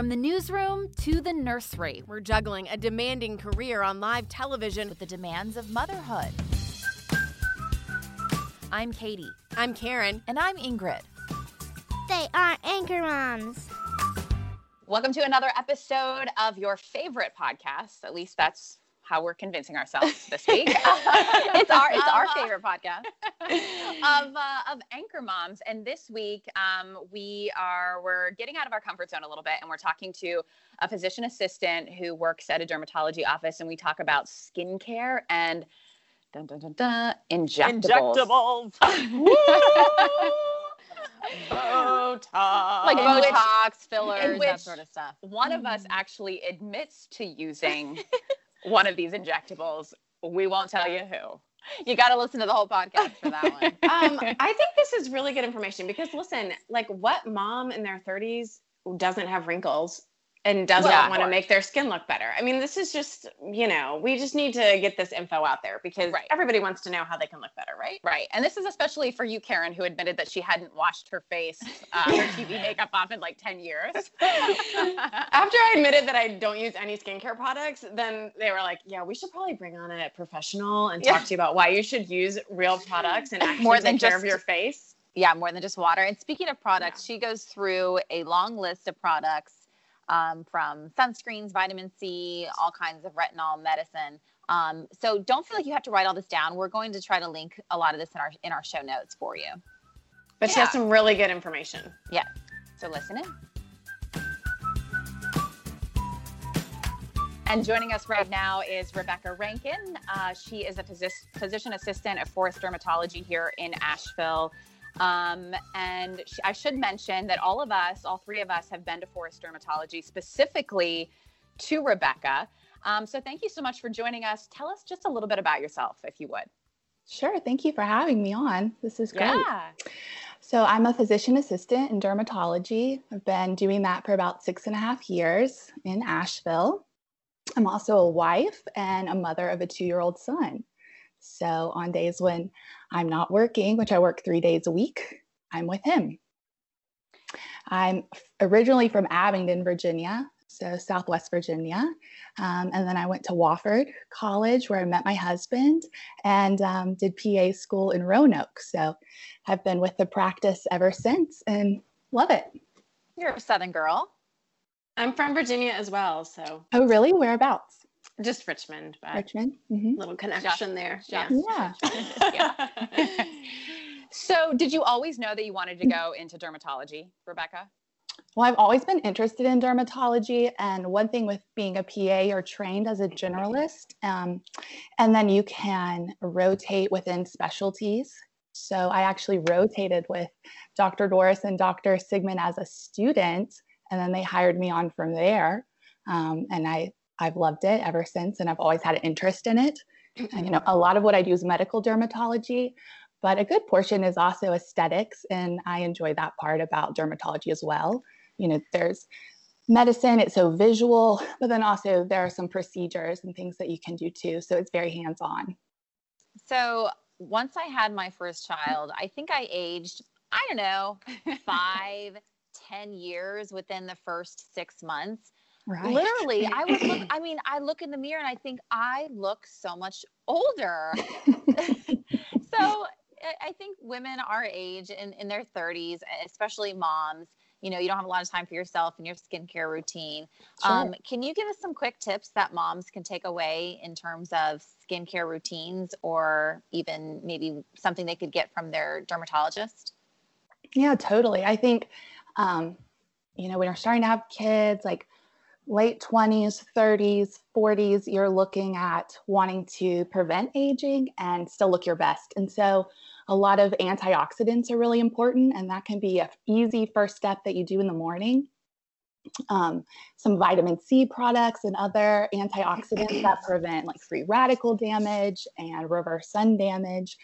From the newsroom to the nursery, we're juggling a demanding career on live television with the demands of motherhood. I'm Katie. I'm Karen. And I'm Ingrid. They are anchor moms. Welcome to another episode of your favorite podcast. At least that's how we're convincing ourselves this week. it's our it's our uh-huh. favorite podcast of uh, of anchor moms. And this week, um, we are we're getting out of our comfort zone a little bit, and we're talking to a physician assistant who works at a dermatology office, and we talk about skincare and dun, dun, dun, dun, injectables. Injectables. Botox. Like Botox, fillers, that sort of stuff. One of us mm. actually admits to using one of these injectables. We won't tell you who. You got to listen to the whole podcast for that one. um, I think this is really good information because listen, like what mom in their 30s doesn't have wrinkles and doesn't yeah, want to make their skin look better. I mean, this is just, you know, we just need to get this info out there because right. everybody wants to know how they can look better, right? Right. And this is especially for you, Karen, who admitted that she hadn't washed her face, uh, her TV makeup off in like 10 years. After I admitted that I don't use any skincare products, then they were like, yeah, we should probably bring on a professional and talk yeah. to you about why you should use real products and actually more than take care just, of your face. Yeah, more than just water. And speaking of products, yeah. she goes through a long list of products um, from sunscreens, vitamin C, all kinds of retinol medicine. Um, so don't feel like you have to write all this down. We're going to try to link a lot of this in our in our show notes for you. But yeah. she has some really good information. Yeah. So listen in. And joining us right now is Rebecca Rankin. Uh, she is a phys- physician assistant at Forest Dermatology here in Asheville. Um, and sh- I should mention that all of us, all three of us, have been to Forest Dermatology specifically to Rebecca. Um, so thank you so much for joining us. Tell us just a little bit about yourself, if you would. Sure. Thank you for having me on. This is great. Yeah. So, I'm a physician assistant in dermatology. I've been doing that for about six and a half years in Asheville. I'm also a wife and a mother of a two year old son. So, on days when I'm not working, which I work three days a week, I'm with him. I'm originally from Abingdon, Virginia, so Southwest Virginia. Um, and then I went to Wofford College where I met my husband and um, did PA school in Roanoke. So I've been with the practice ever since and love it. You're a Southern girl. I'm from Virginia as well. So. Oh, really? Whereabouts? Just Richmond, but Richmond. Mm-hmm. Little connection just, there. Just yeah. yeah. so, did you always know that you wanted to go into dermatology, Rebecca? Well, I've always been interested in dermatology. And one thing with being a PA, you're trained as a generalist, um, and then you can rotate within specialties. So I actually rotated with Dr. Doris and Dr. Sigmund as a student, and then they hired me on from there. Um, and I I've loved it ever since, and I've always had an interest in it. And, you know, a lot of what I do is medical dermatology, but a good portion is also aesthetics, and I enjoy that part about dermatology as well. You know, there's medicine, it's so visual, but then also there are some procedures and things that you can do too. So it's very hands on. So once I had my first child, I think I aged, I don't know, five, ten years within the first six months. Right. Literally, I would look, I mean, I look in the mirror and I think I look so much older. so I think women our age in, in their 30s, especially moms, you know, you don't have a lot of time for yourself and your skincare routine. Sure. Um, can you give us some quick tips that moms can take away in terms of skincare routines or even maybe something they could get from their dermatologist? Yeah, totally. I think, um, you know, when you're starting to have kids, like late 20s, 30s, 40s, you're looking at wanting to prevent aging and still look your best. And so, a lot of antioxidants are really important, and that can be an easy first step that you do in the morning. Um, some vitamin C products and other antioxidants that prevent like free radical damage and reverse sun damage.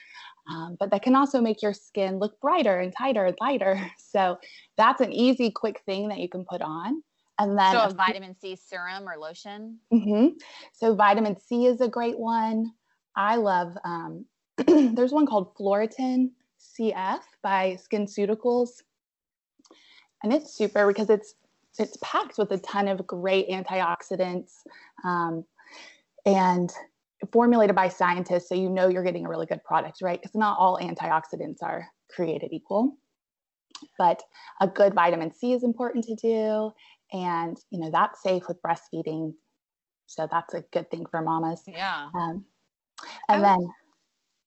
Um, but that can also make your skin look brighter and tighter and lighter. So that's an easy, quick thing that you can put on. And then so a vitamin C serum or lotion. Mm-hmm. So vitamin C is a great one. I love. Um, there's one called Phloretin CF by SkinCeuticals, and it's super because it's it's packed with a ton of great antioxidants, um, and formulated by scientists, so you know you're getting a really good product, right? Because not all antioxidants are created equal. But a good vitamin C is important to do, and you know that's safe with breastfeeding, so that's a good thing for mamas. Yeah. Um, and then,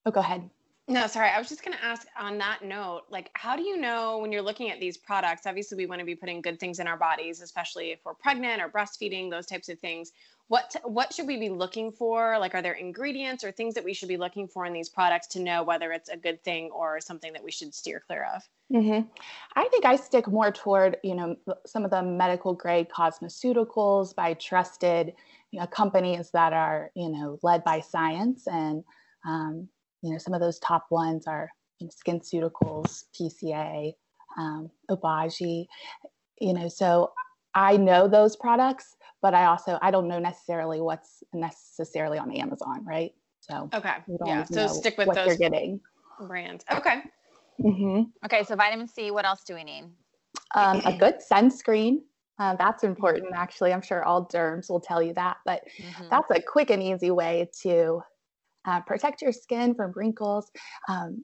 oh, go ahead. No, sorry. I was just going to ask on that note, like, how do you know when you're looking at these products? Obviously, we want to be putting good things in our bodies, especially if we're pregnant or breastfeeding, those types of things. What what should we be looking for? Like, are there ingredients or things that we should be looking for in these products to know whether it's a good thing or something that we should steer clear of? Mm-hmm. I think I stick more toward, you know, some of the medical grade cosmeceuticals by trusted you know, companies that are, you know, led by science and um, you know, some of those top ones are you know, SkinCeuticals, PCA, um, Obagi, you know, so I know those products, but I also, I don't know necessarily what's necessarily on Amazon, right? So, okay. Yeah. So stick with those you're getting. brands. Okay. Mm-hmm. Okay. So vitamin C, what else do we need? Um, a good sunscreen. Uh, that's important, actually. I'm sure all derms will tell you that, but mm-hmm. that's a quick and easy way to uh, protect your skin from wrinkles. Um,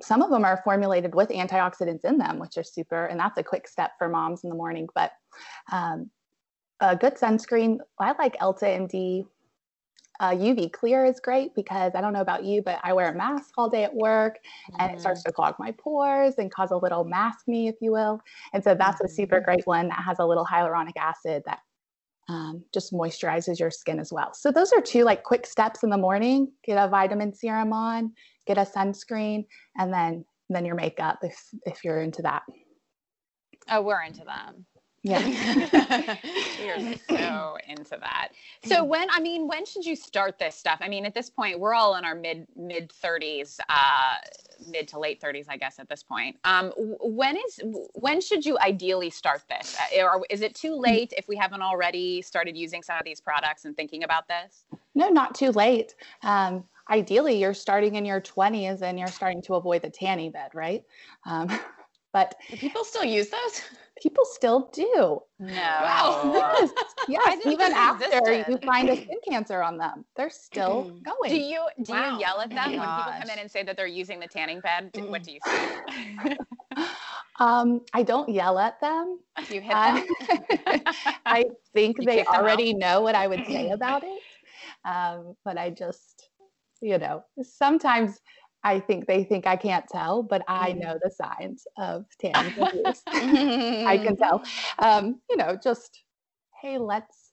some of them are formulated with antioxidants in them, which are super, and that's a quick step for moms in the morning. But um, a good sunscreen, I like Elta MD. Uh, UV clear is great because I don't know about you, but I wear a mask all day at work and mm. it starts mm. to clog my pores and cause a little maskne, if you will. And so that's mm-hmm. a super mm-hmm. great one that has a little hyaluronic acid that um, just moisturizes your skin as well. So those are two like quick steps in the morning. Get a vitamin serum on, get a sunscreen, and then then your makeup if if you're into that. Oh, we're into them. Yeah. You're so into that. So when I mean, when should you start this stuff? I mean, at this point, we're all in our mid mid 30s, uh, mid to late 30s, I guess, at this point. Um, when is when should you ideally start this? Uh, or is it too late if we haven't already started using some of these products and thinking about this? No, not too late. Um, ideally, you're starting in your 20s and you're starting to avoid the tanning bed, right? Um, but do people still use those? People still do. No. Wow. Yes. Yes. Even after existed. you find a skin cancer on them, they're still mm. going. Do you do wow. you yell at them when people come in and say that they're using the tanning bed? What do you say? um, I don't yell at them. You hit them. I think you they already know what I would say about it. Um, but I just, you know, sometimes I think they think I can't tell, but I mm-hmm. know the signs of tanning abuse. I can tell. Um, you know, just hey, let's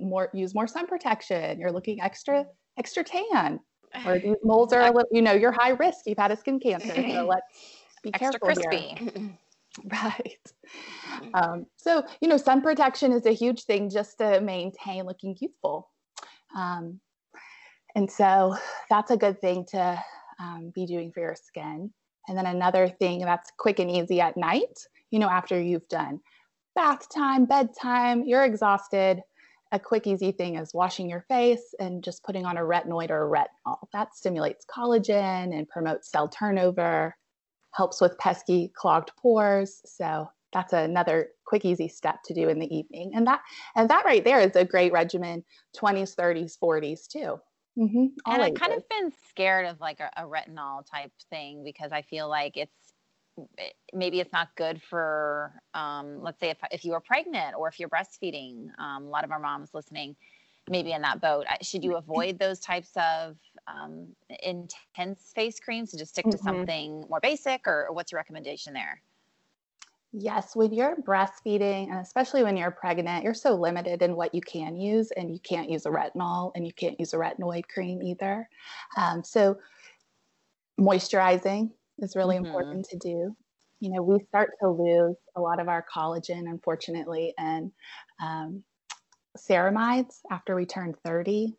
more use more sun protection. You're looking extra extra tan, or these moles are a little. You know, you're high risk. You've had a skin cancer, so let's be extra careful crispy. Here. Right. Um, so, you know, sun protection is a huge thing just to maintain looking youthful. Um, and so that's a good thing to um, be doing for your skin. And then another thing that's quick and easy at night, you know, after you've done bath time, bedtime, you're exhausted. A quick, easy thing is washing your face and just putting on a retinoid or a retinol. That stimulates collagen and promotes cell turnover, helps with pesky clogged pores. So that's another quick, easy step to do in the evening. And that and that right there is a great regimen, 20s, 30s, 40s too. Mm-hmm. And I've kind of been scared of like a, a, retinol type thing because I feel like it's it, maybe it's not good for um, let's say if if you are pregnant or if you're breastfeeding. Um, a lot of our moms listening maybe in that boat. Should you avoid those types of um, intense face creams and just stick to mm-hmm. something more basic, or, or what's your recommendation there? Yes, when you're breastfeeding, and especially when you're pregnant, you're so limited in what you can use, and you can't use a retinol and you can't use a retinoid cream either. Um, so, moisturizing is really mm-hmm. important to do. You know, we start to lose a lot of our collagen, unfortunately, and um, ceramides after we turn 30.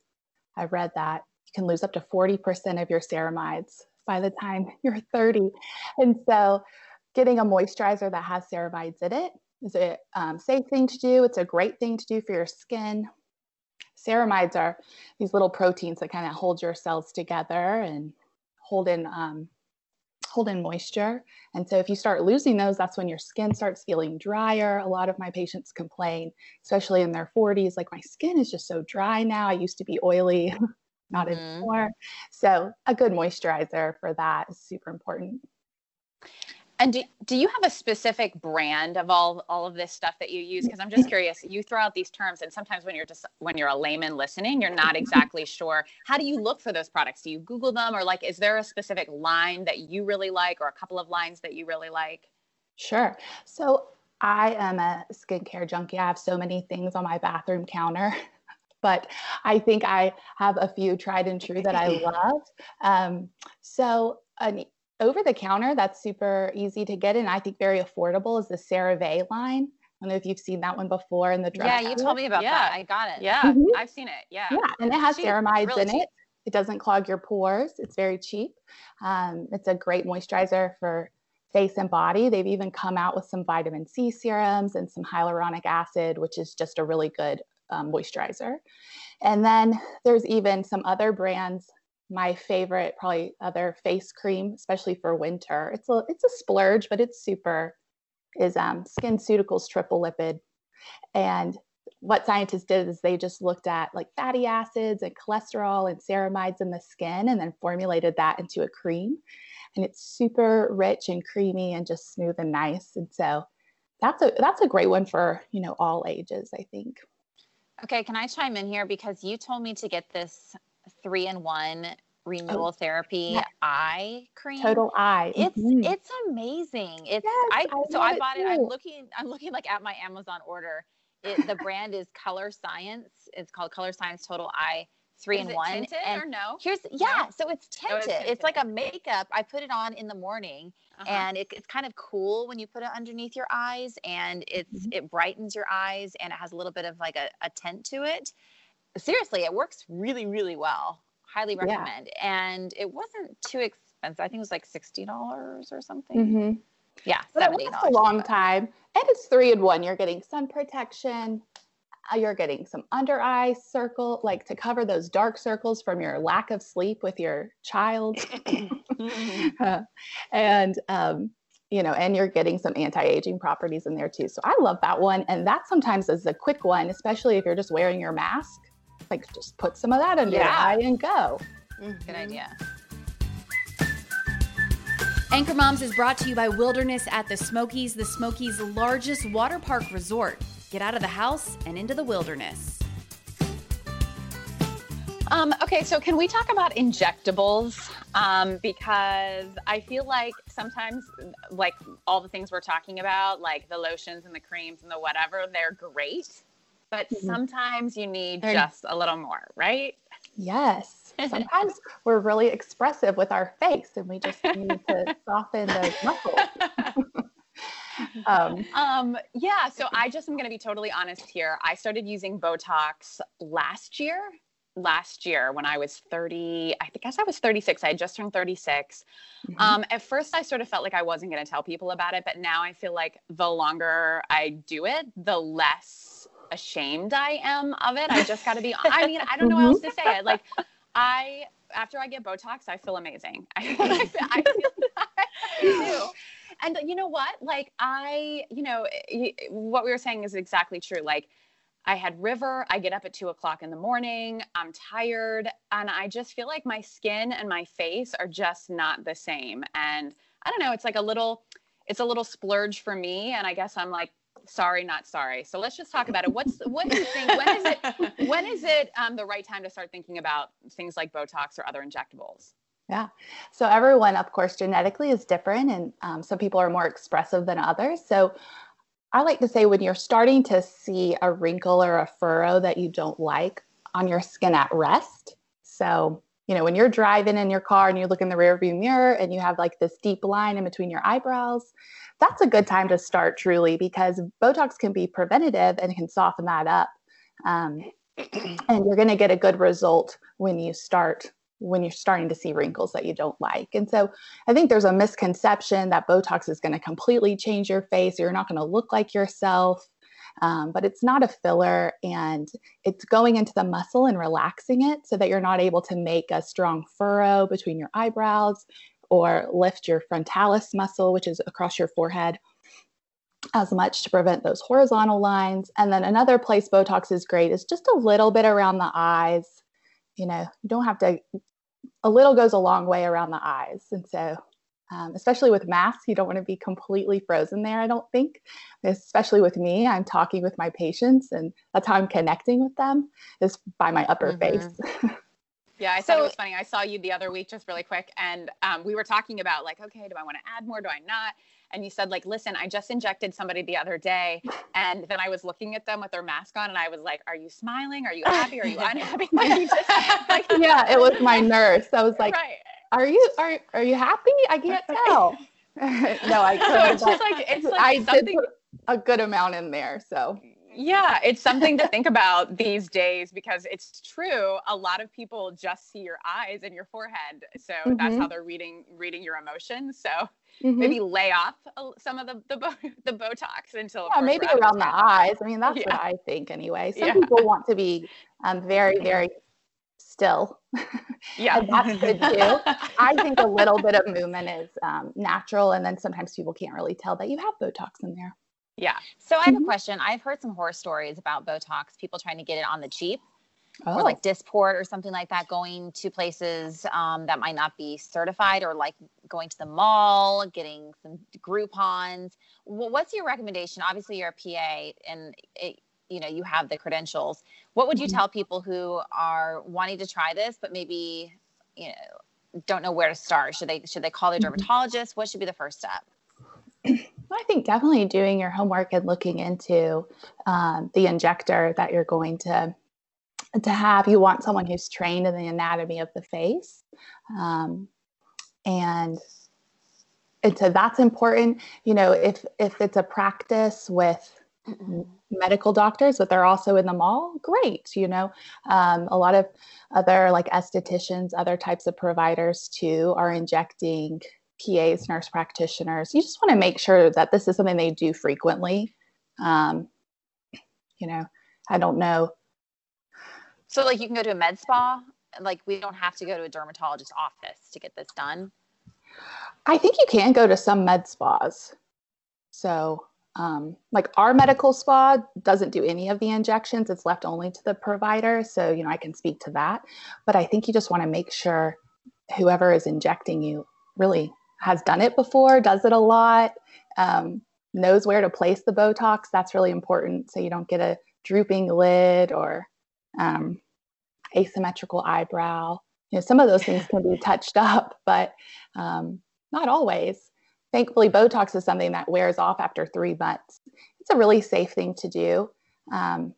I read that you can lose up to 40% of your ceramides by the time you're 30. And so, getting a moisturizer that has ceramides in it is a um, safe thing to do. It's a great thing to do for your skin. Ceramides are these little proteins that kind of hold your cells together and hold in um, hold in moisture. And so if you start losing those, that's when your skin starts feeling drier. A lot of my patients complain, especially in their 40s, like my skin is just so dry now. I used to be oily, not mm-hmm. anymore. So a good moisturizer for that is super important. And do, do you have a specific brand of all all of this stuff that you use? Because I'm just curious. You throw out these terms, and sometimes when you're just when you're a layman listening, you're not exactly sure. How do you look for those products? Do you Google them, or like, is there a specific line that you really like, or a couple of lines that you really like? Sure. So I am a skincare junkie. I have so many things on my bathroom counter. but I think I have a few tried and true that I love. Um, so an over the counter that's super easy to get and I think very affordable is the CeraVe line. I don't know if you've seen that one before in the drug. Yeah, you told me about yeah. that. I got it. Yeah, mm-hmm. I've seen it. Yeah. Yeah, and it has ceramides really in cheap. it. It doesn't clog your pores. It's very cheap. Um, it's a great moisturizer for face and body. They've even come out with some vitamin C serums and some hyaluronic acid, which is just a really good um, moisturizer. And then there's even some other brands my favorite probably other face cream especially for winter. It's a it's a splurge but it's super is um, SkinCeuticals triple lipid. And what scientists did is they just looked at like fatty acids and cholesterol and ceramides in the skin and then formulated that into a cream. And it's super rich and creamy and just smooth and nice. And so that's a that's a great one for you know all ages i think. Okay can i chime in here? Because you told me to get this three in one renewal oh, therapy yeah. eye cream. Total eye. It's mm-hmm. it's amazing. It's yes, I, I so I bought it, it. I'm looking I'm looking like at my Amazon order. It, the brand is Colorscience. It's called Colorscience Total Eye three is in one. Tinted and or no? Here's yeah, no? so it's tinted. Oh, it's tinted. It's like a makeup. I put it on in the morning, uh-huh. and it, it's kind of cool when you put it underneath your eyes, and it's mm-hmm. it brightens your eyes, and it has a little bit of like a, a tint to it seriously, it works really, really well. Highly recommend. Yeah. And it wasn't too expensive. I think it was like sixty dollars or something. Mm-hmm. Yeah, seventy dollars. a long time, and it's three in one. You're getting sun protection. Uh, you're getting some under eye circle, like to cover those dark circles from your lack of sleep with your child, uh, and um, you know, and you're getting some anti-aging properties in there too. So I love that one, and that sometimes is a quick one, especially if you're just wearing your mask like just put some of that under yeah. your eye and go. Mm-hmm. Good idea. Anchor Moms is brought to you by Wilderness at the Smokies, the Smokies' largest water park resort. Get out of the house and into the wilderness. Um, okay, so can we talk about injectables? Um, because I feel like sometimes, like all the things we're talking about, like the lotions and the creams and the whatever, they're great but mm-hmm. sometimes you need just a little more, right? Yes. Sometimes we're really expressive with our face and we just need to soften those muscles. um, um, yeah, so I just am going to be totally honest here. I started using Botox last year. Last year, when I was 30, I think I I was 36. I had just turned 36. Mm-hmm. Um, at first, I sort of felt like I wasn't going to tell people about it, but now I feel like the longer I do it, the less ashamed I am of it. I just got to be. I mean, I don't know how mm-hmm. else to say it. Like, I after I get Botox, I feel amazing. I, I, feel, I do. And you know what? Like, I, you know, what we were saying is exactly true. Like, I had River. I get up at two o'clock in the morning. I'm tired, and I just feel like my skin and my face are just not the same. And I don't know. It's like a little. It's a little splurge for me, and I guess I'm like sorry, not sorry. So let's just talk about it. What's what do you think? When is it? When is it um, the right time to start thinking about things like Botox or other injectables? Yeah. So everyone, of course, genetically is different, and um, some people are more expressive than others. So I like to say when you're starting to see a wrinkle or a furrow that you don't like on your skin at rest. So you know, when you're driving in your car and you look in the rearview mirror and you have like this deep line in between your eyebrows, that's a good time to start truly because Botox can be preventative and can soften that up. Um, and you're going to get a good result when you start when you're starting to see wrinkles that you don't like. And so I think there's a misconception that Botox is going to completely change your face. You're not going to look like yourself. Um, but it's not a filler and it's going into the muscle and relaxing it so that you're not able to make a strong furrow between your eyebrows or lift your frontalis muscle, which is across your forehead, as much to prevent those horizontal lines. And then another place Botox is great is just a little bit around the eyes. You know, you don't have to, a little goes a long way around the eyes. And so um, especially with masks, you don't want to be completely frozen there, I don't think. Especially with me, I'm talking with my patients, and that's how I'm connecting with them is by my upper mm-hmm. face. yeah, I thought it was funny. I saw you the other week, just really quick, and um, we were talking about like, okay, do I want to add more? Do I not? and you said like listen i just injected somebody the other day and then i was looking at them with their mask on and i was like are you smiling are you happy are you unhappy like, like, yeah it was my nurse i was like right are you are are you happy? I can't tell. no, I. So it's just like it's like I something... did put a good amount in there. So yeah, it's something to think about these days because it's true. A lot of people just see your eyes and your forehead, so mm-hmm. that's how they're reading reading your emotions. So mm-hmm. maybe lay off some of the the, the Botox until yeah, maybe around the eyes. I mean, that's yeah. what I think anyway. Some yeah. people want to be um, very very still. Yeah. that's good too. I think a little bit of movement is um, natural. And then sometimes people can't really tell that you have Botox in there. Yeah. So I have mm-hmm. a question. I've heard some horror stories about Botox, people trying to get it on the cheap. Oh. Or like Dysport or something like that, going to places um, that might not be certified, or like going to the mall, getting some Groupons. What's your recommendation? Obviously, you're a PA, and it, you know you have the credentials what would you mm-hmm. tell people who are wanting to try this but maybe you know don't know where to start should they should they call their mm-hmm. dermatologist what should be the first step I think definitely doing your homework and looking into um, the injector that you're going to to have. You want someone who's trained in the anatomy of the face, um, and and so that's important. You know, if if it's a practice with medical doctors, but they're also in the mall, great. You know, um, a lot of other like estheticians, other types of providers too are injecting PAs, nurse practitioners. You just want to make sure that this is something they do frequently. Um, you know, I don't know. So, like, you can go to a med spa. Like, we don't have to go to a dermatologist office to get this done. I think you can go to some med spas. So, um, like our medical spa doesn't do any of the injections it's left only to the provider so you know i can speak to that but i think you just want to make sure whoever is injecting you really has done it before does it a lot um, knows where to place the botox that's really important so you don't get a drooping lid or um, asymmetrical eyebrow you know some of those things can be touched up but um, not always thankfully, Botox is something that wears off after three months. It's a really safe thing to do, um,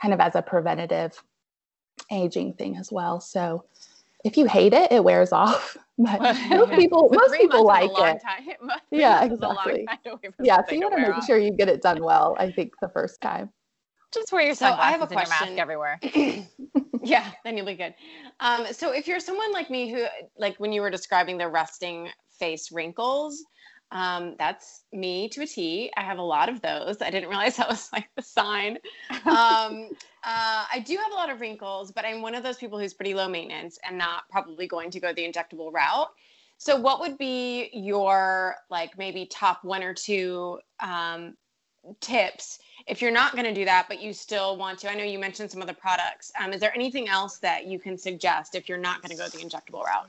kind of as a preventative aging thing as well. So if you hate it, it wears off. But most people, most people like it. yeah, exactly. Yeah, so you want to make off. sure you get it done well. I think the first time. Just wear your so I have a question. everywhere. yeah, then you'll be good. Um, so if you're someone like me who, like when you were describing the resting face wrinkles, um, that's me to a T. I have a lot of those. I didn't realize that was like the sign. Um, uh, I do have a lot of wrinkles, but I'm one of those people who's pretty low maintenance and not probably going to go the injectable route. So, what would be your like maybe top one or two um, tips if you're not going to do that, but you still want to? I know you mentioned some of the products. Um, is there anything else that you can suggest if you're not going to go the injectable route?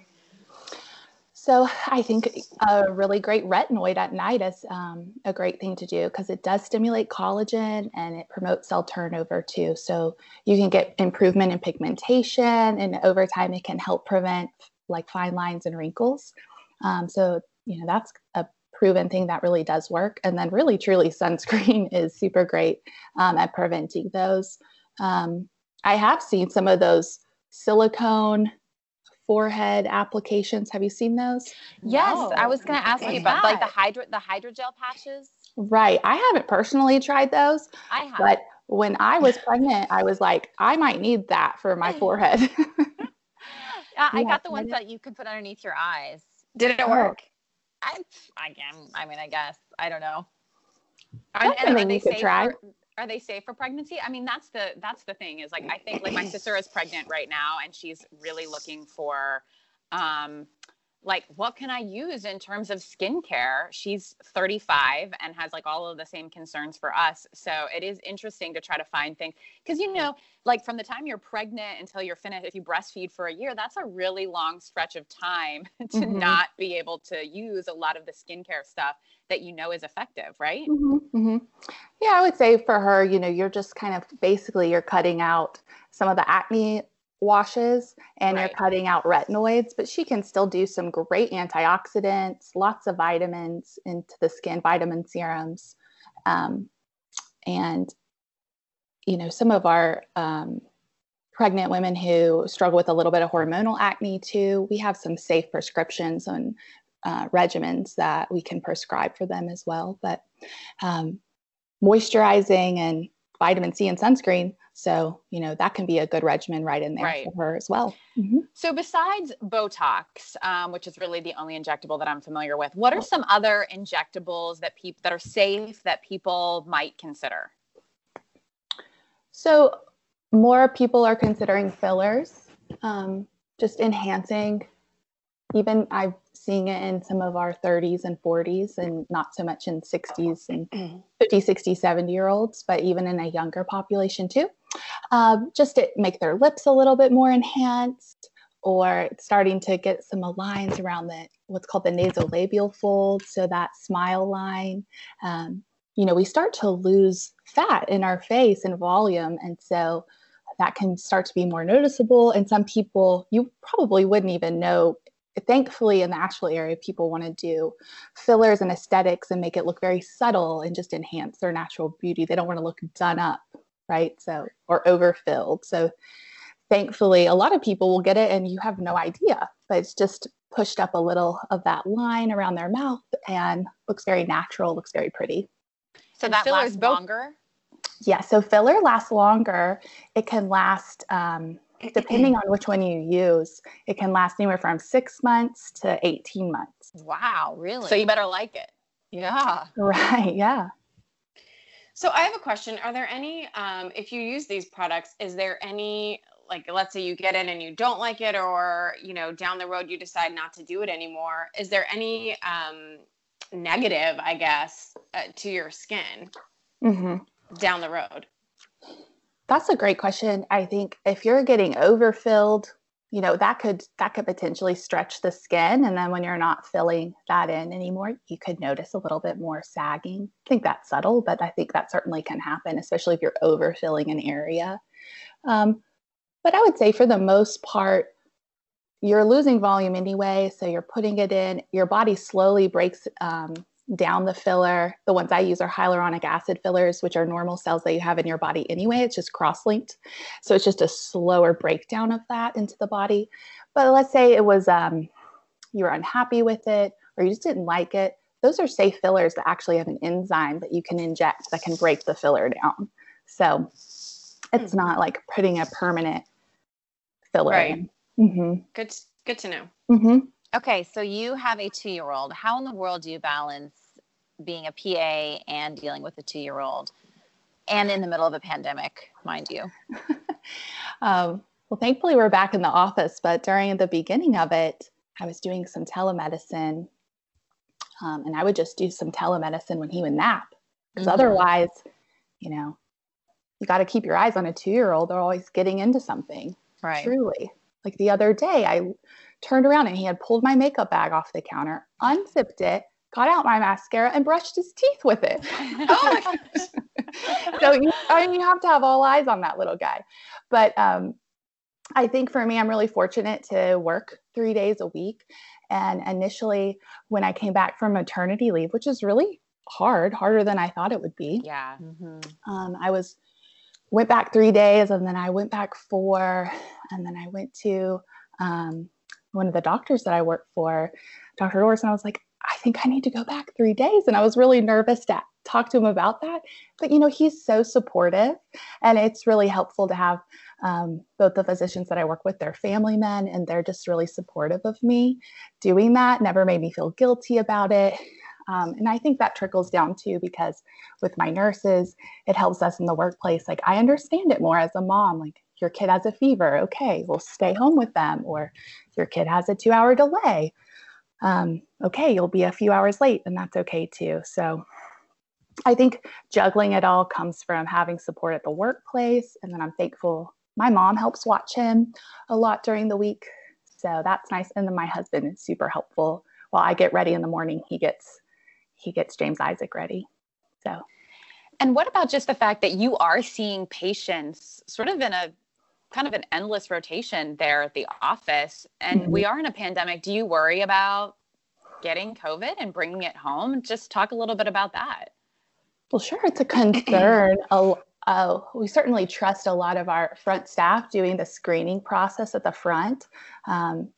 So I think a really great retinoid at night is um, a great thing to do because it does stimulate collagen and it promotes cell turnover too. So you can get improvement in pigmentation, and over time it can help prevent like fine lines and wrinkles. Um, so you know that's a proven thing that really does work. And then really truly sunscreen is super great um, at preventing those. Um, I have seen some of those silicone forehead applications. Have you seen those? Yes, no. I was going to ask you about like the hydro the hydrogel patches. Right. I haven't personally tried those. I have. But when I was pregnant, I was like, I might need that for my forehead. yeah, I got the ones that you could put underneath your eyes. Did it oh. work? I, I, I mean, I guess I don't know. Are, and are they safe try. For, are they safe for pregnancy? I mean, that's the that's the thing is like I think like my sister is pregnant right now and she's really looking for um like what can i use in terms of skincare she's 35 and has like all of the same concerns for us so it is interesting to try to find things because you know like from the time you're pregnant until you're finished if you breastfeed for a year that's a really long stretch of time to mm-hmm. not be able to use a lot of the skincare stuff that you know is effective right mm-hmm. Mm-hmm. yeah i would say for her you know you're just kind of basically you're cutting out some of the acne washes and right. you're cutting out retinoids, but she can still do some great antioxidants, lots of vitamins into the skin, vitamin serums. Um, and, you know, some of our um, pregnant women who struggle with a little bit of hormonal acne too, we have some safe prescriptions and uh, regimens that we can prescribe for them as well. But um, moisturizing and vitamin C and sunscreen so, you know, that can be a good regimen right in there right. for her as well. Mm-hmm. So, besides Botox, um, which is really the only injectable that I'm familiar with, what are some other injectables that people that are safe that people might consider? So, more people are considering fillers, um, just enhancing. Even I've seen it in some of our 30s and 40s, and not so much in 60s and 50, 60, 70 year olds, but even in a younger population too. Um, just to make their lips a little bit more enhanced or starting to get some lines around the what's called the nasolabial fold so that smile line. Um, you know we start to lose fat in our face and volume and so that can start to be more noticeable. And some people you probably wouldn't even know thankfully in the Asheville area people want to do fillers and aesthetics and make it look very subtle and just enhance their natural beauty they don't want to look done up right? So, or overfilled. So, thankfully, a lot of people will get it and you have no idea, but it's just pushed up a little of that line around their mouth and looks very natural, looks very pretty. So, and that lasts longer? Yeah, so filler lasts longer. It can last, um, depending on which one you use, it can last anywhere from six months to 18 months. Wow, really? So you better like it. Yeah. Right. Yeah. So I have a question. Are there any, um, if you use these products, is there any, like, let's say you get in and you don't like it, or, you know, down the road you decide not to do it anymore. Is there any um, negative, I guess, uh, to your skin mm-hmm. down the road? That's a great question. I think if you're getting overfilled you know that could that could potentially stretch the skin. And then when you're not filling that in anymore you could notice a little bit more sagging. I think that's subtle but i think that certainly can happen especially if you're overfilling an area. Um, but i would say for the most part you're losing volume anyway so you're putting it in. Your body slowly breaks um, down the filler. The ones I use are hyaluronic acid fillers, which are normal cells that you have in your body anyway. It's just cross linked. So it's just a slower breakdown of that into the body. But let's say it was um, you were unhappy with it or you just didn't like it. Those are safe fillers that actually have an enzyme that you can inject that can break the filler down. So it's hmm. not like putting a permanent filler right. Mm-hmm. Good, good to know. Mm-hmm. Okay, so you have a two year old. How in the world do you balance being a PA and dealing with a two year old and in the middle of a pandemic, mind you? um, well, thankfully, we're back in the office, but during the beginning of it, I was doing some telemedicine. Um, and I would just do some telemedicine when he would nap. Because mm-hmm. otherwise, you know, you got to keep your eyes on a two year old. They're always getting into something. Right. Truly. Like the other day, I turned around and he had pulled my makeup bag off the counter, unzipped it, got out my mascara, and brushed his teeth with it. oh my gosh. so you, I mean, you have to have all eyes on that little guy. But um, I think for me, I'm really fortunate to work three days a week. And initially, when I came back from maternity leave, which is really hard, harder than I thought it would be. Yeah. Mm-hmm. Um, I was went back three days, and then I went back four, and then I went to um, one of the doctors that I work for, Dr. Doris, and I was like, I think I need to go back three days. And I was really nervous to talk to him about that. But, you know, he's so supportive. And it's really helpful to have um, both the physicians that I work with, they're family men, and they're just really supportive of me doing that, never made me feel guilty about it. Um, and I think that trickles down too, because with my nurses, it helps us in the workplace. Like, I understand it more as a mom. Like, your kid has a fever. Okay, we'll stay home with them. Or your kid has a two hour delay. Um, okay, you'll be a few hours late, and that's okay too. So, I think juggling it all comes from having support at the workplace. And then I'm thankful my mom helps watch him a lot during the week. So that's nice. And then my husband is super helpful. While I get ready in the morning, he gets he gets James Isaac ready. So and what about just the fact that you are seeing patients sort of in a kind of an endless rotation there at the office and mm-hmm. we are in a pandemic. Do you worry about getting COVID and bringing it home? Just talk a little bit about that. Well, sure, it's a concern. uh, we certainly trust a lot of our front staff doing the screening process at the front. Um,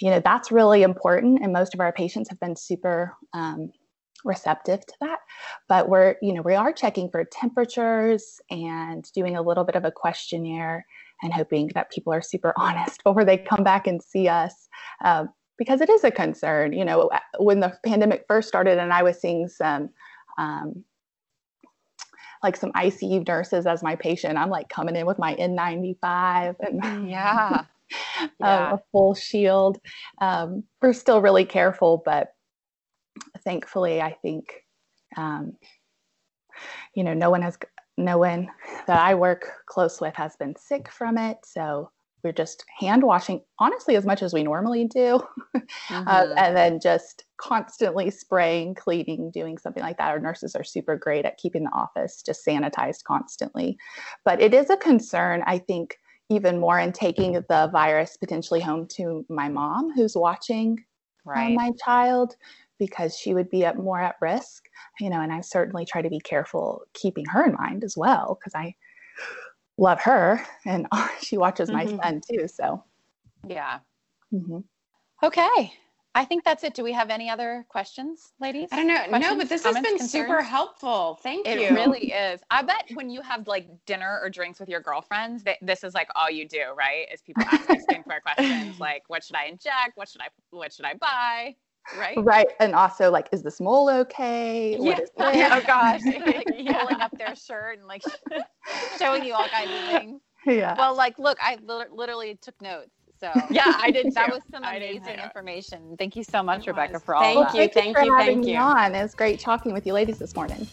you know, that's really important, and most of our patients have been super um, receptive to that. But we're, you know, we are checking for temperatures and doing a little bit of a questionnaire and hoping that people are super honest before they come back and see us. Um, because it is a concern, you know, when the pandemic first started and I was seeing some um, like some ICU nurses as my patient. I'm like coming in with my N95 and yeah, um, yeah. a full shield. Um, we're still really careful, but thankfully, I think, um, you know, no one has, no one that I work close with has been sick from it. So we're just hand washing honestly as much as we normally do uh, mm-hmm. and then just constantly spraying cleaning doing something like that our nurses are super great at keeping the office just sanitized constantly but it is a concern i think even more in taking the virus potentially home to my mom who's watching uh, right. my child because she would be at more at risk you know and i certainly try to be careful keeping her in mind as well because i love her and she watches my mm-hmm. son too so. Yeah. Mm-hmm. okay. I think that's it. Do we have any other questions ladies? I don't know. Questions, no but this has been concerns? super helpful. Thank it you. it really is. I bet when you have like dinner or drinks with your girlfriends they, this is like all you do right? Is people ask you skincare questions like what should i inject? What should i what should i buy right. Right and also like is this mole okay? Yeah. oh gosh. Like pulling up their shirt and like showing you all kinds of things. Yeah. Well like look i li- literally took notes so. Yeah i did that too. was some amazing information thank you so much rebecca for all thank that. you. Thank, thank you for thank having you me on. It was great talking with you ladies this morning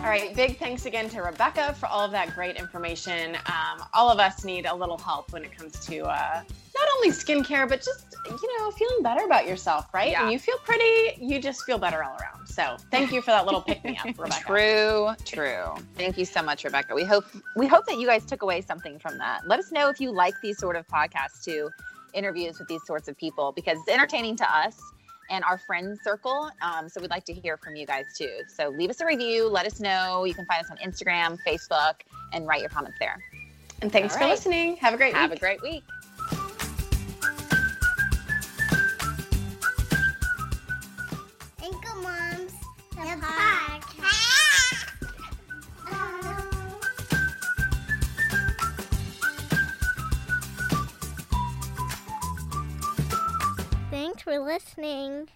all right, big thanks again to Rebecca for all of that great information. Um, all of us need a little help when it comes to uh, not only skincare, but just, you know, feeling better about yourself, right? Yeah. And you feel pretty, you just feel better all around. So thank you for that little pick me up, Rebecca. True, true. Thank you so much, Rebecca. We hope we hope that you guys took away something from that. Let us know if you like these sort of podcasts too, interviews with these sorts of people, because it's entertaining to us and our friends circle. Um, so we'd like to hear from you guys too. So leave us a review, let us know. You can find us on Instagram, Facebook, and write your comments there. And thanks All for right. listening. Have a great Have week. a great week. Thanks for listening.